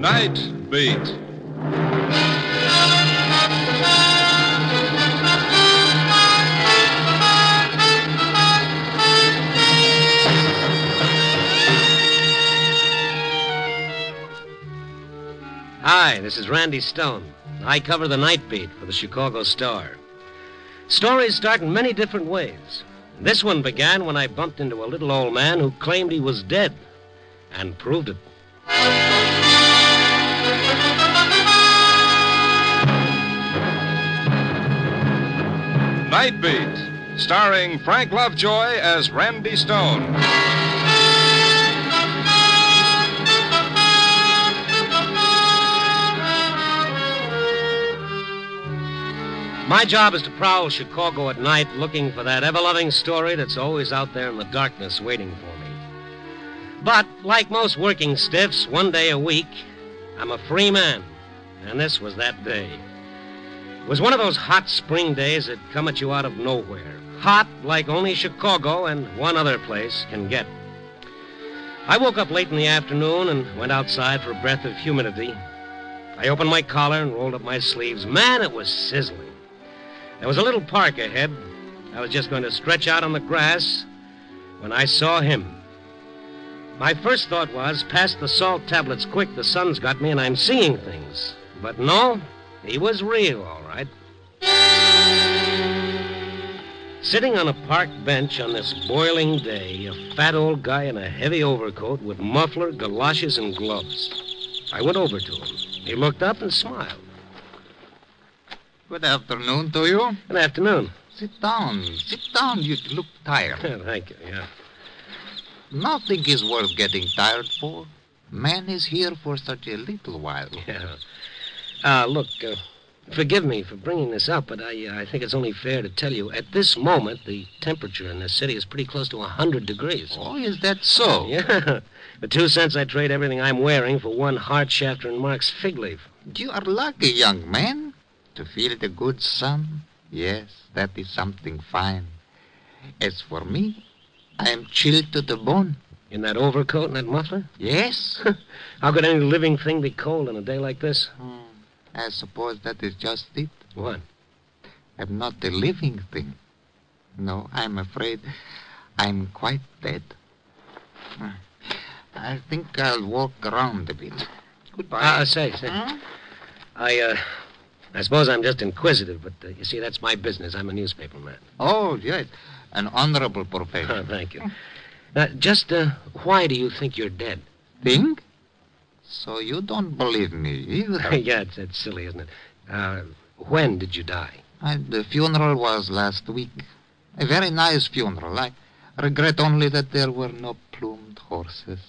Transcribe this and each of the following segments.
Night Beat. Hi, this is Randy Stone. I cover the night beat for the Chicago Star. Stories start in many different ways. This one began when I bumped into a little old man who claimed he was dead and proved it. Night Beat, starring Frank Lovejoy as Randy Stone. My job is to prowl Chicago at night looking for that ever loving story that's always out there in the darkness waiting for me. But, like most working stiffs, one day a week, I'm a free man. And this was that day. It was one of those hot spring days that come at you out of nowhere. Hot like only Chicago and one other place can get. I woke up late in the afternoon and went outside for a breath of humidity. I opened my collar and rolled up my sleeves. Man, it was sizzling. There was a little park ahead. I was just going to stretch out on the grass when I saw him. My first thought was, past the salt tablets quick, the sun's got me and I'm seeing things. But no, he was real, all right. Sitting on a park bench on this boiling day, a fat old guy in a heavy overcoat with muffler, galoshes, and gloves. I went over to him. He looked up and smiled. Good afternoon to you. Good afternoon. Sit down. Sit down. You look tired. Thank you, yeah. Nothing is worth getting tired for. Man is here for such a little while. Yeah. Uh, look, uh, forgive me for bringing this up, but I, uh, I think it's only fair to tell you at this moment the temperature in this city is pretty close to a 100 degrees. Oh, is that so? Yeah. For two cents, I'd trade everything I'm wearing for one Hart Schaffner and Marx fig leaf. You are lucky, young man, to feel the good sun. Yes, that is something fine. As for me, I am chilled to the bone. In that overcoat and that muffler? Yes? How could any living thing be cold on a day like this? Hmm, I suppose that is just it. What? I'm not a living thing. No, I'm afraid I'm quite dead. I think I'll walk around a bit. Goodbye. Uh, say, say. Huh? I, uh, I suppose I'm just inquisitive, but uh, you see, that's my business. I'm a newspaper man. Oh, yes. An honorable Oh, profession. thank you. Now, just uh, why do you think you're dead? Think? So you don't believe me either. yeah, it's, it's silly, isn't it? Uh, when did you die? Uh, the funeral was last week. A very nice funeral. I regret only that there were no plumed horses.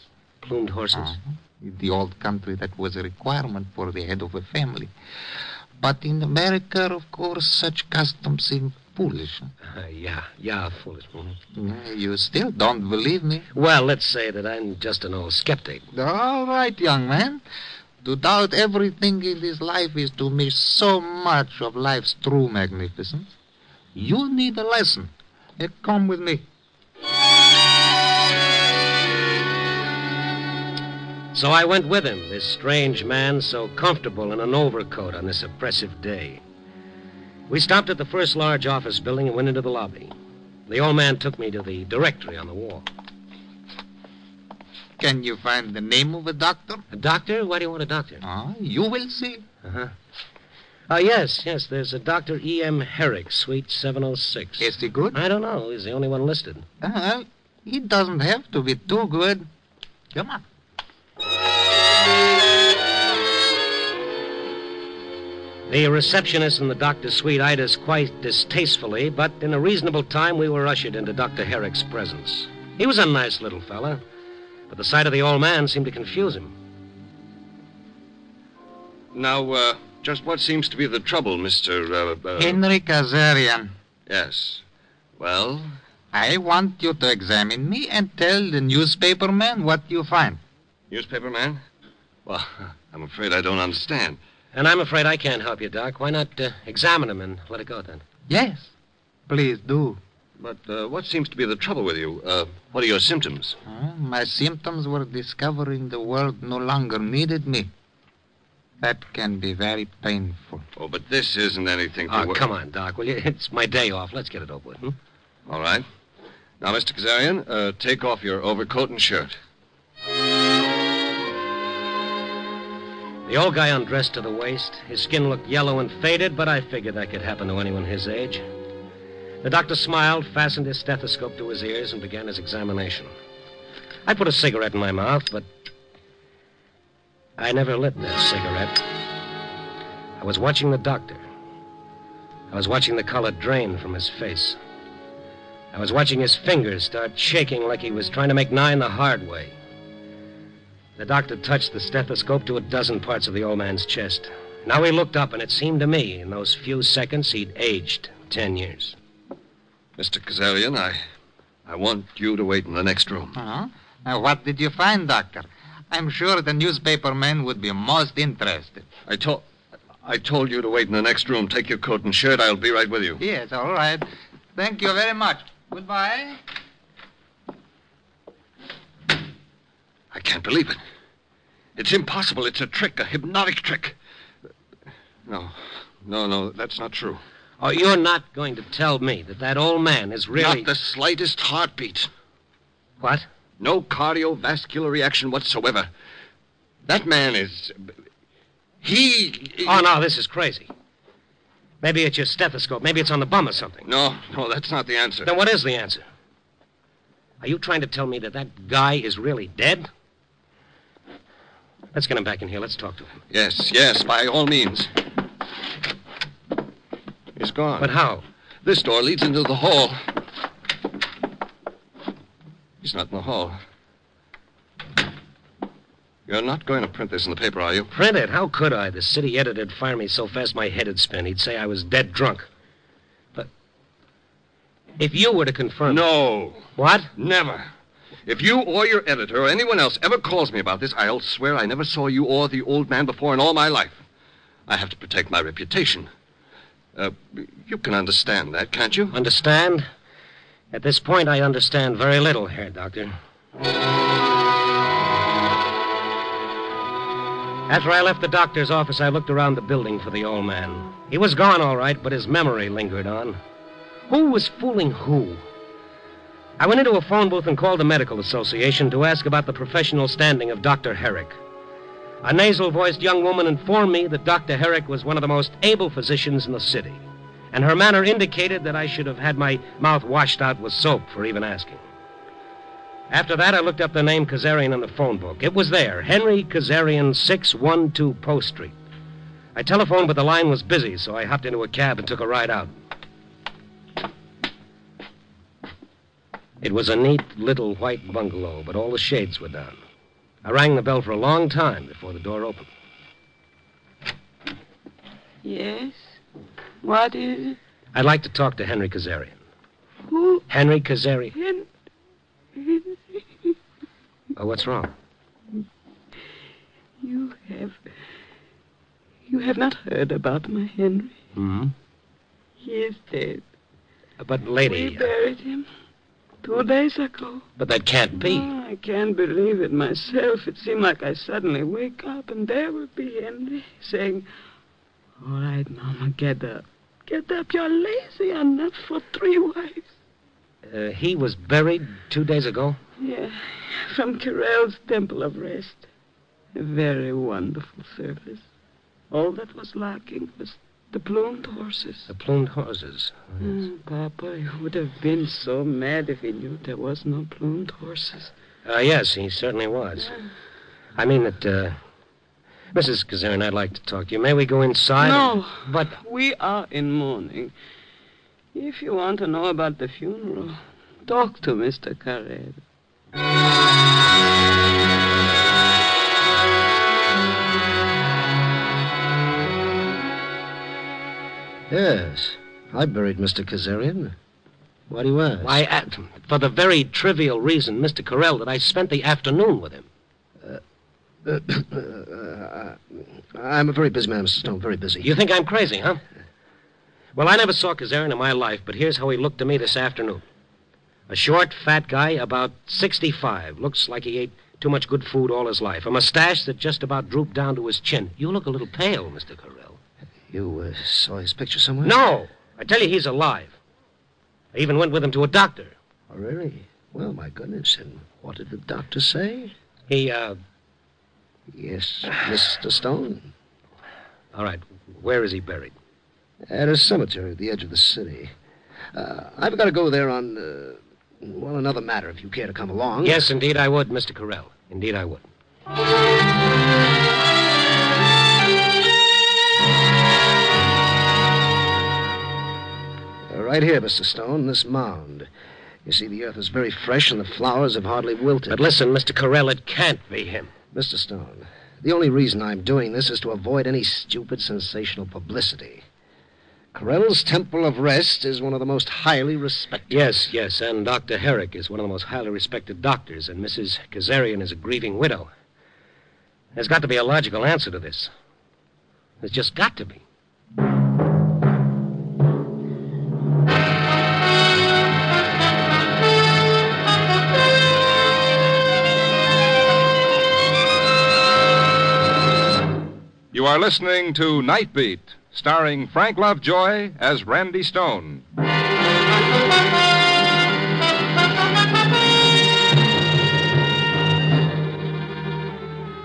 Plumed horses? Uh-huh. In the old country, that was a requirement for the head of a family. But in America, of course, such customs seem foolish. Uh, yeah, yeah, foolish. Uh, You still don't believe me? Well, let's say that I'm just an old skeptic. All right, young man. To doubt everything in this life is to miss so much of life's true magnificence. You need a lesson. Come with me. So I went with him, this strange man so comfortable in an overcoat on this oppressive day. We stopped at the first large office building and went into the lobby. The old man took me to the directory on the wall. Can you find the name of a doctor? A doctor? Why do you want a doctor? Ah, you will see. Uh-huh. Oh, yes, yes, there's a Dr. E.M. Herrick, suite 706. Is he good? I don't know. He's the only one listed. Uh, he doesn't have to be too good. Come on. The receptionist in the doctor's suite eyed us quite distastefully, but in a reasonable time we were ushered into Dr. Herrick's presence. He was a nice little fella, but the sight of the old man seemed to confuse him. Now, uh, just what seems to be the trouble, Mr. Uh, uh, Henry Kazarian, Yes. Well, I want you to examine me and tell the newspaperman what you find. newspaper man? Well, I'm afraid I don't understand. And I'm afraid I can't help you, Doc. Why not uh, examine him and let it go then? Yes, please do. But uh, what seems to be the trouble with you? Uh, what are your symptoms? Uh, my symptoms were discovering the world no longer needed me. That can be very painful. Oh, but this isn't anything to Oh, wor- come on, Doc, will you? It's my day off. Let's get it over with. Hmm? All right. Now, Mr. Kazarian, uh, take off your overcoat and shirt. The old guy undressed to the waist. His skin looked yellow and faded, but I figured that could happen to anyone his age. The doctor smiled, fastened his stethoscope to his ears, and began his examination. I put a cigarette in my mouth, but I never lit that cigarette. I was watching the doctor. I was watching the color drain from his face. I was watching his fingers start shaking like he was trying to make nine the hard way. The doctor touched the stethoscope to a dozen parts of the old man's chest. Now he looked up, and it seemed to me, in those few seconds, he'd aged ten years. Mr. Kazarian, I, I want you to wait in the next room. Huh? Uh, what did you find, Doctor? I'm sure the newspaper men would be most interested. I told, I told you to wait in the next room. Take your coat and shirt. I'll be right with you. Yes, all right. Thank you very much. Goodbye. I can't believe it. It's impossible. It's a trick, a hypnotic trick. No, no, no, that's not true. Oh, you're not going to tell me that that old man is really. Not the slightest heartbeat. What? No cardiovascular reaction whatsoever. That man is. He. Oh, no, this is crazy. Maybe it's your stethoscope. Maybe it's on the bum or something. No, no, that's not the answer. Then what is the answer? Are you trying to tell me that that guy is really dead? Let's get him back in here. Let's talk to him. Yes, yes, by all means. He's gone. But how? This door leads into the hall. He's not in the hall. You're not going to print this in the paper, are you? Print it? How could I? The city editor'd fire me so fast my head'd spin. He'd say I was dead drunk. But if you were to confirm. No, What? never. If you or your editor or anyone else ever calls me about this, I'll swear I never saw you or the old man before in all my life. I have to protect my reputation. Uh, you can understand that, can't you? Understand? At this point, I understand very little, Herr Doctor. After I left the doctor's office, I looked around the building for the old man. He was gone, all right, but his memory lingered on. Who was fooling who? I went into a phone booth and called the medical association to ask about the professional standing of Dr. Herrick. A nasal voiced young woman informed me that Dr. Herrick was one of the most able physicians in the city, and her manner indicated that I should have had my mouth washed out with soap for even asking. After that, I looked up the name Kazarian in the phone book. It was there Henry Kazarian, 612 Post Street. I telephoned, but the line was busy, so I hopped into a cab and took a ride out. It was a neat little white bungalow, but all the shades were down. I rang the bell for a long time before the door opened. Yes? What is it? I'd like to talk to Henry Kazarian. Who? Henry Kazarian. Hen- Oh, what's wrong? You have. You have not heard about my Henry. Hmm? He is dead. But, We lady, uh, buried him two days ago. but that can't be. Oh, I can't believe it myself. It seemed like I suddenly wake up and there would be Henry saying, All right, Mama, get up. Get up. You're lazy enough for three wives. Uh, he was buried two days ago? Yeah, from Carell's Temple of Rest. A very wonderful service. All that was lacking was the plumed horses. The plumed horses. Mm, Papa, he would have been so mad if he knew there was no plumed horses. Uh, yes, he certainly was. I mean that, uh... Mrs. Kazarian, I'd like to talk to you. May we go inside? No. But We are in mourning. If you want to know about the funeral, talk to Mr. Carrera. Yes. I buried Mr. Kazarian. Why do you ask? why, uh, for the very trivial reason, Mr. Carell, that I spent the afternoon with him. Uh, I'm a very busy man, Mr. Stone, very busy. You think I'm crazy, huh? Well, I never saw Kazarian in my life, but here's how he looked to me this afternoon. A short, fat guy, about 65. Looks like he ate too much good food all his life, a mustache that just about drooped down to his chin. You look a little pale, Mr. Carell. You uh, saw his picture somewhere? No! I tell you, he's alive. I even went with him to a doctor. Oh, really? Well, my goodness. And what did the doctor say? He, uh, Yes, Mr. Stone. all right, where is he buried? At a cemetery at the edge of the city. Uh, I've got to go there on, uh, well, another matter if you care to come along. Yes, indeed I would, Mr. Carell. Indeed I would. Right here, Mr. Stone, this mound. You see, the earth is very fresh and the flowers have hardly wilted. But listen, Mr. Carell, it can't be him. Mr. Stone, the only reason I'm doing this is to avoid any stupid, sensational publicity. Corell's Temple of Rest is one of the most highly respected. Yes, yes, and Dr. Herrick is one of the most highly respected doctors, and Mrs. Kazarian is a grieving widow. There's got to be a logical answer to this. There's just got to be. Are listening to Night Beat, starring Frank Lovejoy as Randy Stone.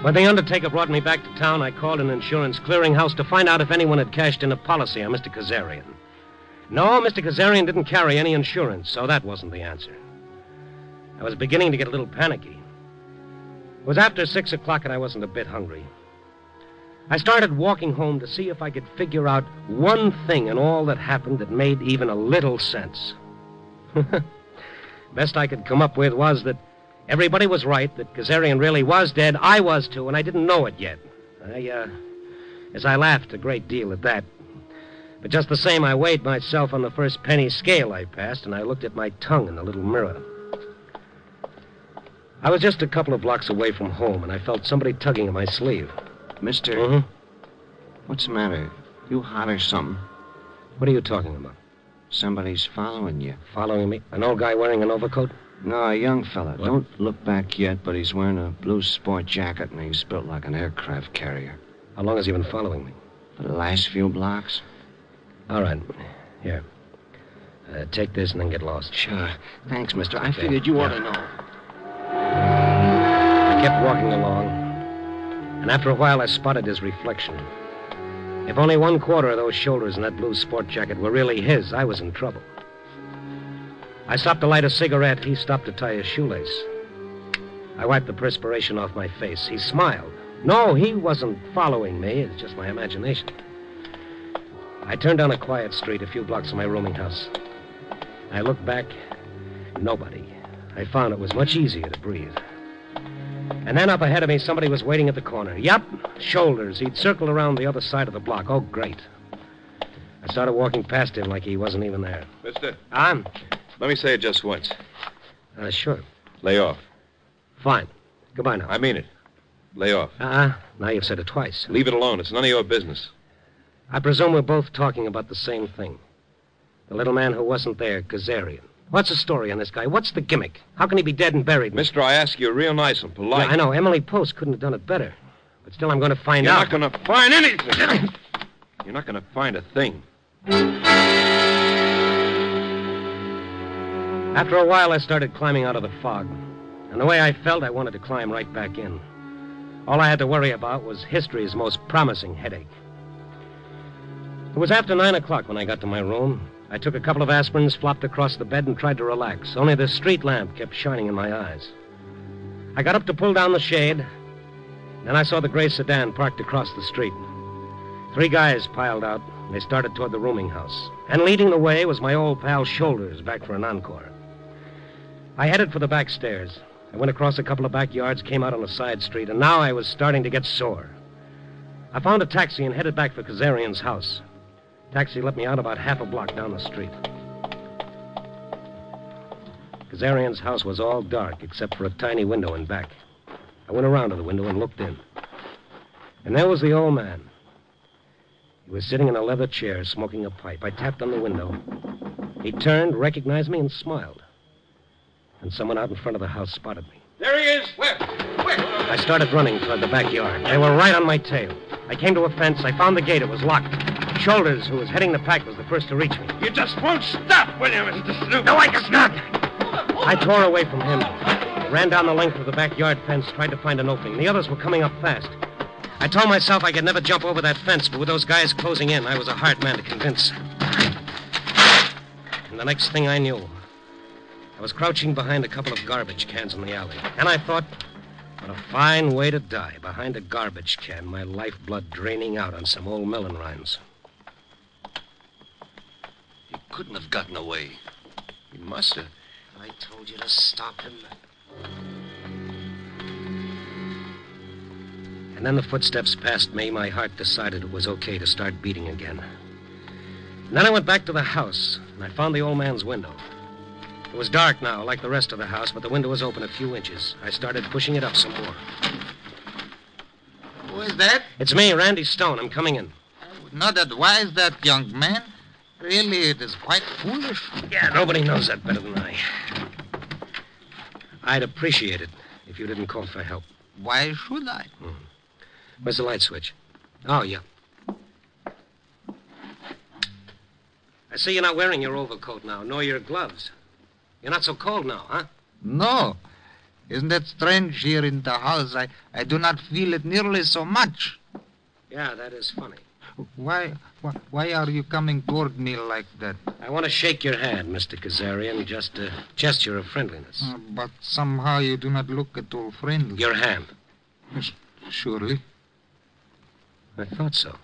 When the undertaker brought me back to town, I called an insurance clearinghouse to find out if anyone had cashed in a policy on Mr. Kazarian. No, Mr. Kazarian didn't carry any insurance, so that wasn't the answer. I was beginning to get a little panicky. It was after six o'clock and I wasn't a bit hungry. I started walking home to see if I could figure out one thing in all that happened that made even a little sense. Best I could come up with was that everybody was right, that Kazarian really was dead. I was too, and I didn't know it yet. I, uh, as I laughed a great deal at that. But just the same, I weighed myself on the first penny scale I passed, and I looked at my tongue in the little mirror. I was just a couple of blocks away from home, and I felt somebody tugging at my sleeve. Mister, Mm-hmm. what's the matter? You hot or something? What are you talking about? Somebody's following you. Following me? An old guy wearing an overcoat? No, a young fella. What? Don't look back yet, but he's wearing a blue sport jacket and he's built like an aircraft carrier. How long has he been following me? For the last few blocks? All right. Here. Uh, take this and then get lost. Sure. Thanks, mister. I figured you ought to know. I kept walking along, and after a while I spotted his reflection. If only one quarter of those shoulders in that blue sport jacket were really his, I was in trouble. I stopped to light a cigarette. He stopped to tie his shoelace. I wiped the perspiration off my face. He smiled. No, he wasn't following me. It's just my imagination. I turned down a quiet street a few blocks from my rooming house. I looked back. Nobody. I found it was much easier to breathe. And then up ahead of me, somebody was waiting at the corner. Yup, shoulders. He'd circled around the other side of the block. Oh, great. I started walking past him like he wasn't even there. Mister, I'm. let me say it just once. Uh, sure. Lay off. Fine. Goodbye now. I mean it. Lay off. Uh-uh. Now you've said it twice. Leave it alone. It's none of your business. I presume we're both talking about the same thing. The little man who wasn't there, Kazarian. What's the story on this guy? What's the gimmick? How can he be dead and buried? Mister, I ask you real nice and polite. Yeah, I know. Emily Post couldn't have done it better. But still, I'm going to find out. You're not going to find anything. You're not going to find a thing. After a while, I started climbing out of the fog. And the way I felt, I wanted to climb right back in. All I had to worry about was history's most promising headache. It was after nine o'clock when I got to my room. I took a couple of aspirins, flopped across the bed, and tried to relax. Only the street lamp kept shining in my eyes. I got up to pull down the shade. Then I saw the gray sedan parked across the street. Three guys piled out. They started toward the rooming house. And leading the way was my old pal Shoulders back for an encore. I headed for the back stairs. I went across a couple of backyards, came out on a side street, and now I was starting to get sore. I found a taxi and headed back for Kazarian's house. Taxi let me out about half a block down the street. Kazarian's house was all dark except for a tiny window in back. I went around to the window and looked in. And there was the old man. He was sitting in a leather chair smoking a pipe. I tapped on the window. He turned, recognized me, and smiled. And someone out in front of the house spotted me. There he is. Where? Where? I started running toward the backyard. They were right on my tail. I came to a fence. I found the gate. It was locked. Shoulders, who was heading the pack, was the first to reach me. You just won't stop, will you, Mr. Snoop? No, I guess not. I tore away from him. I ran down the length of the backyard fence, tried to find an opening. The others were coming up fast. I told myself I could never jump over that fence, but with those guys closing in, I was a hard man to convince. And the next thing I knew, I was crouching behind a couple of garbage cans in the alley. And I thought, what a fine way to die, behind a garbage can, my lifeblood draining out on some old melon rinds. He couldn't have gotten away. He must have. I told you to stop him. And then the footsteps passed me. My heart decided it was okay to start beating again. And then I went back to the house, and I found the old man's window. It was dark now, like the rest of the house, but the window was open a few inches. I started pushing it up some more. Who is that? It's me, Randy Stone. I'm coming in. I would not advise that, young man. Really, it is quite foolish. Yeah, nobody knows that better than I. I'd appreciate it if you didn't call for help. Why should I? Hmm. Where's the light switch? Oh, yeah. I see you're not wearing your overcoat now, nor your gloves. You're not so cold now, huh? No. Isn't that strange here in the house? I, I do not feel it nearly so much. Yeah, that is funny. Why, why, why are you coming toward me like that? I want to shake your hand, Mr. Kazarian, just a gesture of friendliness. Uh, but somehow you do not look at all friendly. Your hand. Surely. I thought so.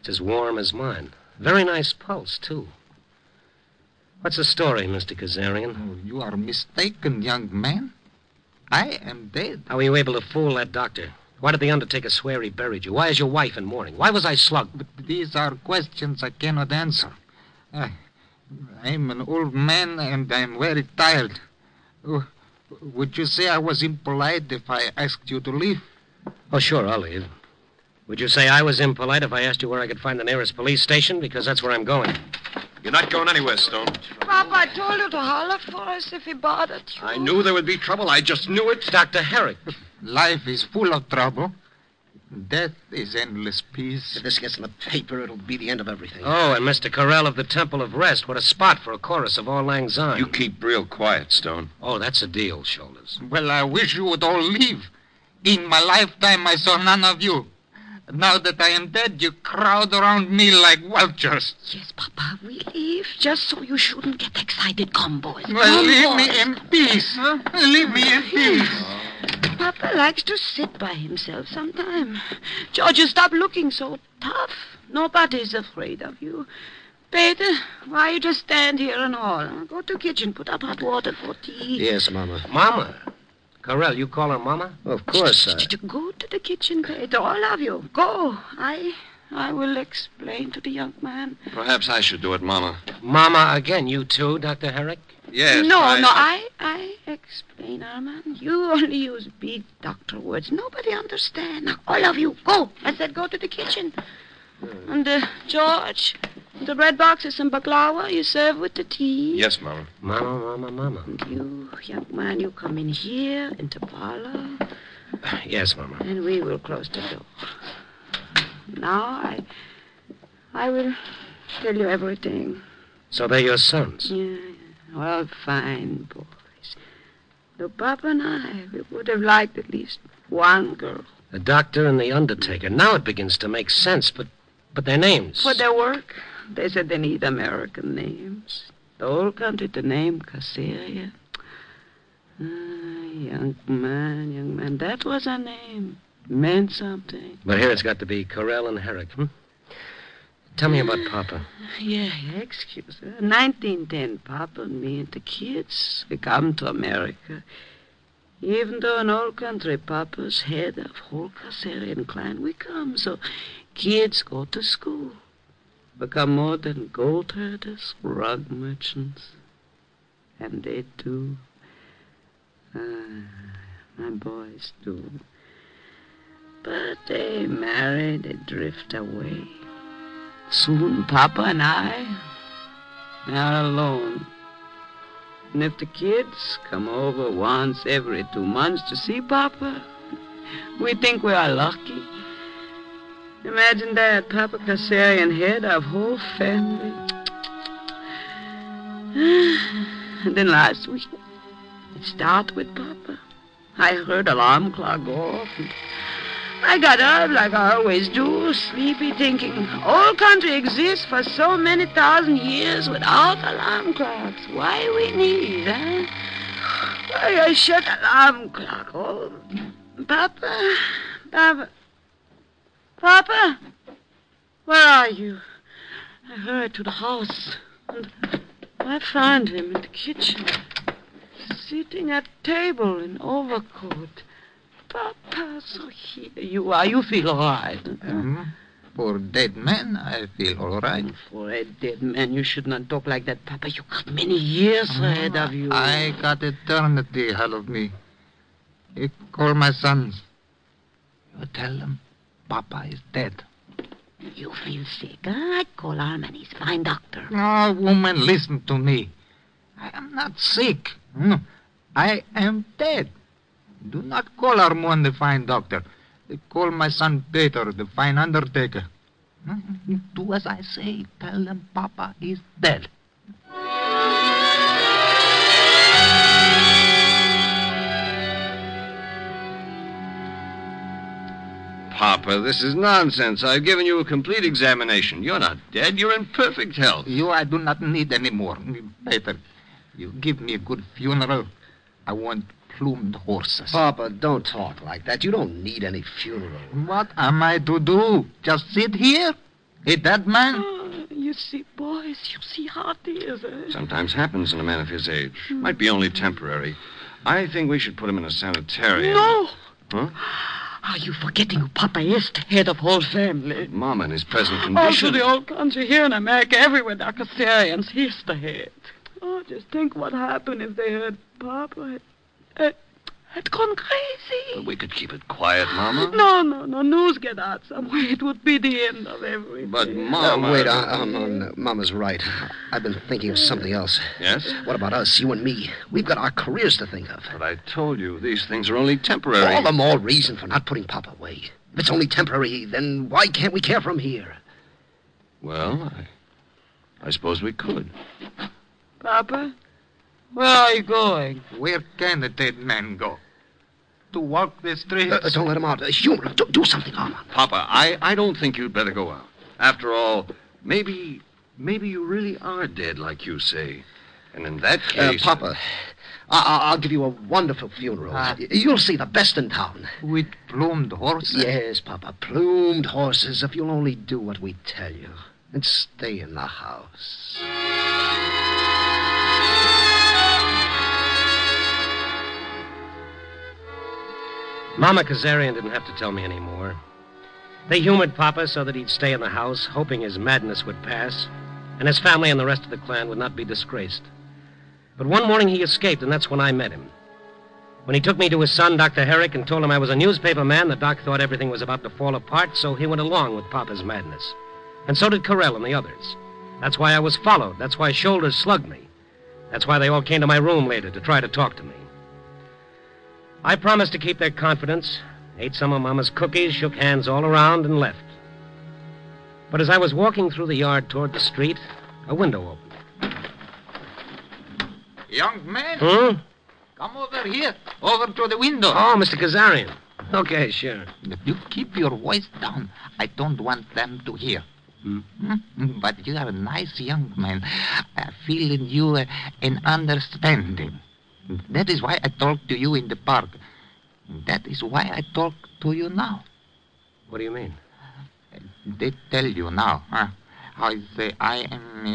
It's as warm as mine. Very nice pulse, too. What's the story, Mr. Kazarian? Oh, you are mistaken, young man. I am dead. How were you able to fool that doctor? Why did the undertaker swear he buried you? Why is your wife in mourning? Why was I slugged? But these are questions I cannot answer. I, I'm an old man and I'm very tired. Oh, would you say I was impolite if I asked you to leave? Oh, sure, I'll leave. Would you say I was impolite if I asked you where I could find the nearest police station? Because that's where I'm going. You're not going anywhere, Stone. Papa, I told you to holler for us if he bothered you. I knew there would be trouble. I just knew it. Dr. Herrick. Life is full of trouble. Death is endless peace. If this gets in the paper, it'll be the end of everything. Oh, and Mr. Corell of the Temple of Rest. What a spot for a chorus of Auld Lang Syne. You keep real quiet, Stone. Oh, that's a deal, Shoulders. Well, I wish you would all leave. In my lifetime, I saw none of you. Now that I am dead, you crowd around me like vultures. Yes, Papa, we leave just so you shouldn't get excited. Come, boys. Well, Come, leave me in peace. Huh? Leave me in peace. Papa likes to sit by himself sometime. George, you stop looking so tough. Nobody's afraid of you. Peter, why you just stand here and all? Go to kitchen, put up hot water for tea. Yes, Mama. Mama. Corell, you call her Mama? Of course. I... Go to the kitchen, Peter, all of you. Go. I I will explain to the young man. Perhaps I should do it, Mama. Mama again. You too, Dr. Herrick? Yes. no, I- no, I I explain, Armand. You only use big doctor words. Nobody understand. Now, all of you, go. I said go to the kitchen. And, uh, George, the bread boxes and baklava you serve with the tea. Yes, Mama. Mama, Mama, Mama. And you, young man, you come in here, into parlor, Yes, Mama. and we will close the door. Now I, I will tell you everything. So they're your sons. Yeah, yeah. Well, fine boys. Though Papa and I, we would have liked at least one girl. The doctor and the undertaker. Now it begins to make sense, but but their names. For their work, they said they need American names. The whole country to name Casaria. Ah, young man, young man, that was a name. Meant something. But here it's got to be Corell and Herrick, hmm? Tell me about Papa. Yeah, excuse me. 1910, Papa and me and the kids, we come to America. Even though an old country, Papa's head of whole Kazarian clan, we come. So kids go to school, become more than gold herders, rug merchants. And they do. Ah, my boys do. But they marry, they drift away. Soon Papa and I are alone. And if the kids come over once every two months to see Papa, We think we are lucky. Imagine that, Papa Kazarian, head of whole family. and then last week, it started with Papa. I heard alarm clock go off. and I got up like I always do, sleepy, thinking, old country exists for so many thousand years without alarm clocks. Why we need, huh? Why I shut alarm clock? Oh, Papa, Papa, Papa, where are you? I hurried to the house, and I found him in the kitchen, sitting at table in overcoat. Papa, so here you are. You feel all right. Hmm? For dead man, I feel all right. For a dead man, you should not talk like that, Papa. You got many years ahead of you. I got eternity ahead of me. You call my sons. You tell them Papa is dead. You feel sick. huh? I call Armand. He's a fine doctor. Oh, woman, listen to me. I am not sick. Hmm. I am dead. Do not call Armand the fine doctor. Call my son Peter the fine undertaker. Do as I say. Tell them Papa is dead. Papa, this is nonsense. I've given you a complete examination. You're not dead. You're in perfect health. You I do not need any more. Peter, you give me a good funeral. I want plumed horses. Papa, don't talk like that. You don't need any funeral. What am I to do? Just sit here? Hit that man? Oh, you see, boys, you see how it is. eh? Sometimes happens in a man of his age. Might be only temporary. I think we should put him in a sanitarium. No. Huh? Are you forgetting who Papa is, the head of whole family? Mama in his present condition. Also, condition. the old country here in America, everywhere, the Kazarians, he's the head. Oh, just think what happened if they heard Papa had, had, had gone crazy. We could keep it quiet, Mama. No, no, no. News get out somewhere. It would be the end of everything. But, Uh, Mama. wait, uh, um, um, Mama's right. I've been thinking of something else. Yes? What about us, you and me? We've got our careers to think of. But I told you, these things are only temporary. All the more reason for not putting Papa away. If it's only temporary, then why can't we care for him here? Well, I, I suppose we could. Papa, where are you going? Where can the dead man go? To walk the streets? Uh, uh, don't let him out. Uh, Humor, do, do something, Armand. Papa, I, I don't think you'd better go out. After all, maybe maybe you really are dead, like you say. And in that Uh, case. Papa, I- I- I'll give you a wonderful funeral. Y- You'll see the best in town. With plumed horses? Yes, Papa. Plumed horses, if you'll only do what we tell you. And stay in the house. Mama Kazarian didn't have to tell me any more. They humored Papa so that he'd stay in the house, hoping his madness would pass, and his family and the rest of the clan would not be disgraced. But one morning he escaped, and that's when I met him. When he took me to his son, Dr. Herrick, and told him I was a newspaper man, the doc thought everything was about to fall apart, so he went along with Papa's madness. And so did Carell and the others. That's why I was followed. That's why shoulders slugged me. That's why they all came to my room later to try to talk to me. I promised to keep their confidence, ate some of Mama's cookies, shook hands all around, and left. But as I was walking through the yard toward the street, a window opened. Young man, Hmm? come over here. Over to the window. Oh, Mr. Kazarian. Okay, sure. If you keep your voice down, I don't want them to hear. Hmm. Hmm? But you are a nice young man. I feel in you uh, an understanding. That is why I talked to you in the park. That is why I talk to you now. What do you mean? They tell you now, huh? How I say I am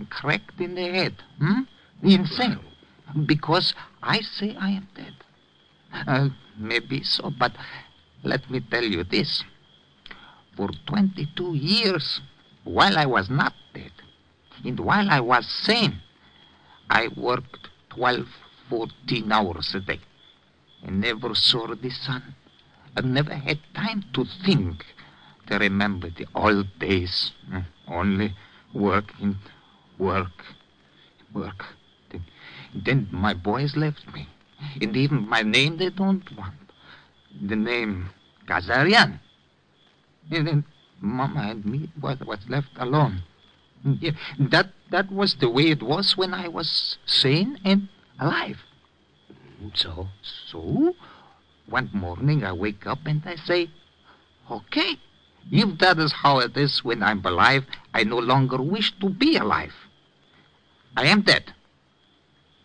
uh, cracked in the head, hmm? Insane. Because I say I am dead. Uh, maybe so, but let me tell you this. For 22 years, while I was not dead, and while I was sane, I worked 12, 14 hours a day. I never saw the sun. I never had time to think, to remember the old days. Hmm, Only work and work, work. Then, then my boys left me. And even my name they don't want. the name Kazarian. And then Mama and me was, was left alone. Yeah, that, that was the way it was when I was sane and alive. So? So, one morning I wake up and I say, okay, if that is how it is when I'm alive, I no longer wish to be alive. I am dead.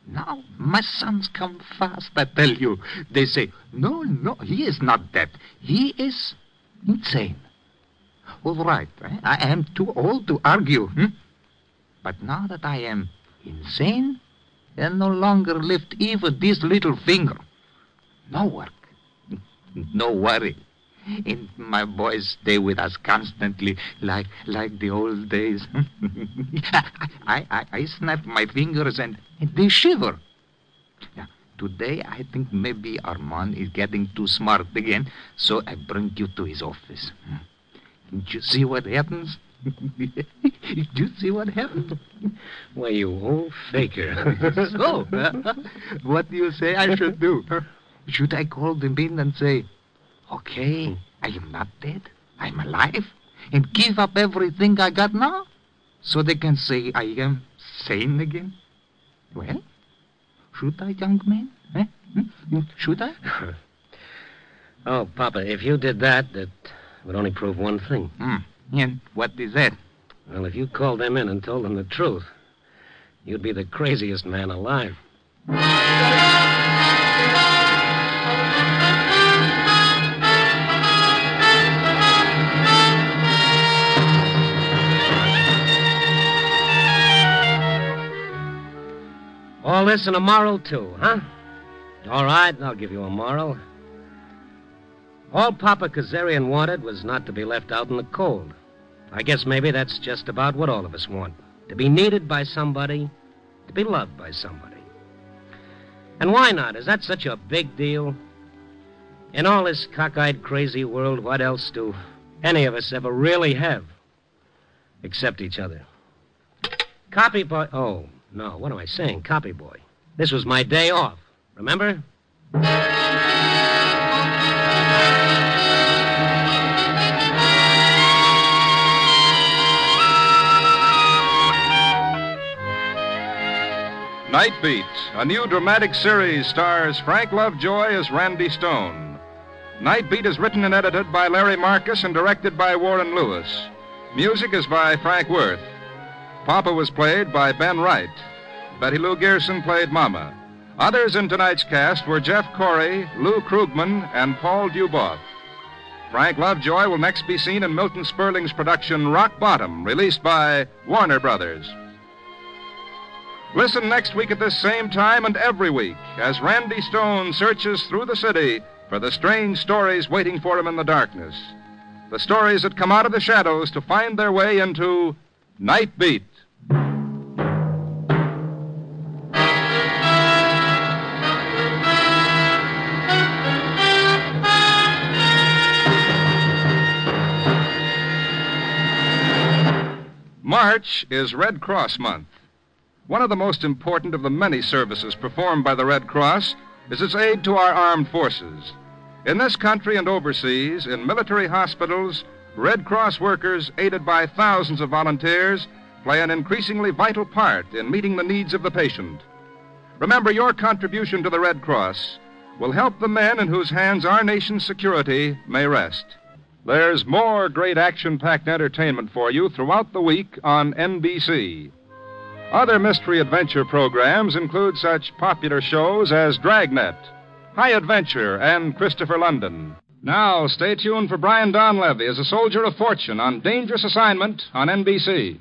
Now, my sons come fast, I tell you. They say, no, no, he is not dead. He is insane. All right, eh? I am too old to argue. Hmm? But now that I am insane, I no longer lift even this little finger. No work, no worry. And my boys stay with us constantly, like like the old days. I, I, I snap my fingers and, and they shiver. Today I think maybe Armand is getting too smart again, so I bring you to his office. Did you see what happens? Did you see what happened? Why, you old faker. so, uh, what do you say I should do? Should I call them in and say, okay, I am not dead, I'm alive, and give up everything I got now? So they can say I am sane again? Well, should I, young man? Eh? Hmm? Should I? oh, Papa, if you did that, that would only prove one thing. Hmm. And what is that? Well, if you called them in and told them the truth, you'd be the craziest man alive. All this and a moral, too, huh? All right, I'll give you a moral. All Papa Kazarian wanted was not to be left out in the cold. I guess maybe that's just about what all of us want to be needed by somebody, to be loved by somebody. And why not? Is that such a big deal? In all this cockeyed, crazy world, what else do any of us ever really have? Except each other. Copy boy. Oh, no, what am I saying? Copy boy. This was my day off. Remember? Night Beat, a new dramatic series, stars Frank Lovejoy as Randy Stone. Night Beat is written and edited by Larry Marcus and directed by Warren Lewis. Music is by Frank Worth. Papa was played by Ben Wright. Betty Lou Gerson played Mama. Others in tonight's cast were Jeff Corey, Lou Krugman, and Paul Dubov. Frank Lovejoy will next be seen in Milton Sperling's production Rock Bottom, released by Warner Brothers. Listen next week at this same time and every week as Randy Stone searches through the city for the strange stories waiting for him in the darkness. The stories that come out of the shadows to find their way into Night Beat. March is Red Cross Month. One of the most important of the many services performed by the Red Cross is its aid to our armed forces. In this country and overseas, in military hospitals, Red Cross workers, aided by thousands of volunteers, play an increasingly vital part in meeting the needs of the patient. Remember, your contribution to the Red Cross will help the men in whose hands our nation's security may rest. There's more great action packed entertainment for you throughout the week on NBC. Other mystery adventure programs include such popular shows as Dragnet, High Adventure, and Christopher London. Now, stay tuned for Brian Donlevy as a soldier of fortune on Dangerous Assignment on NBC.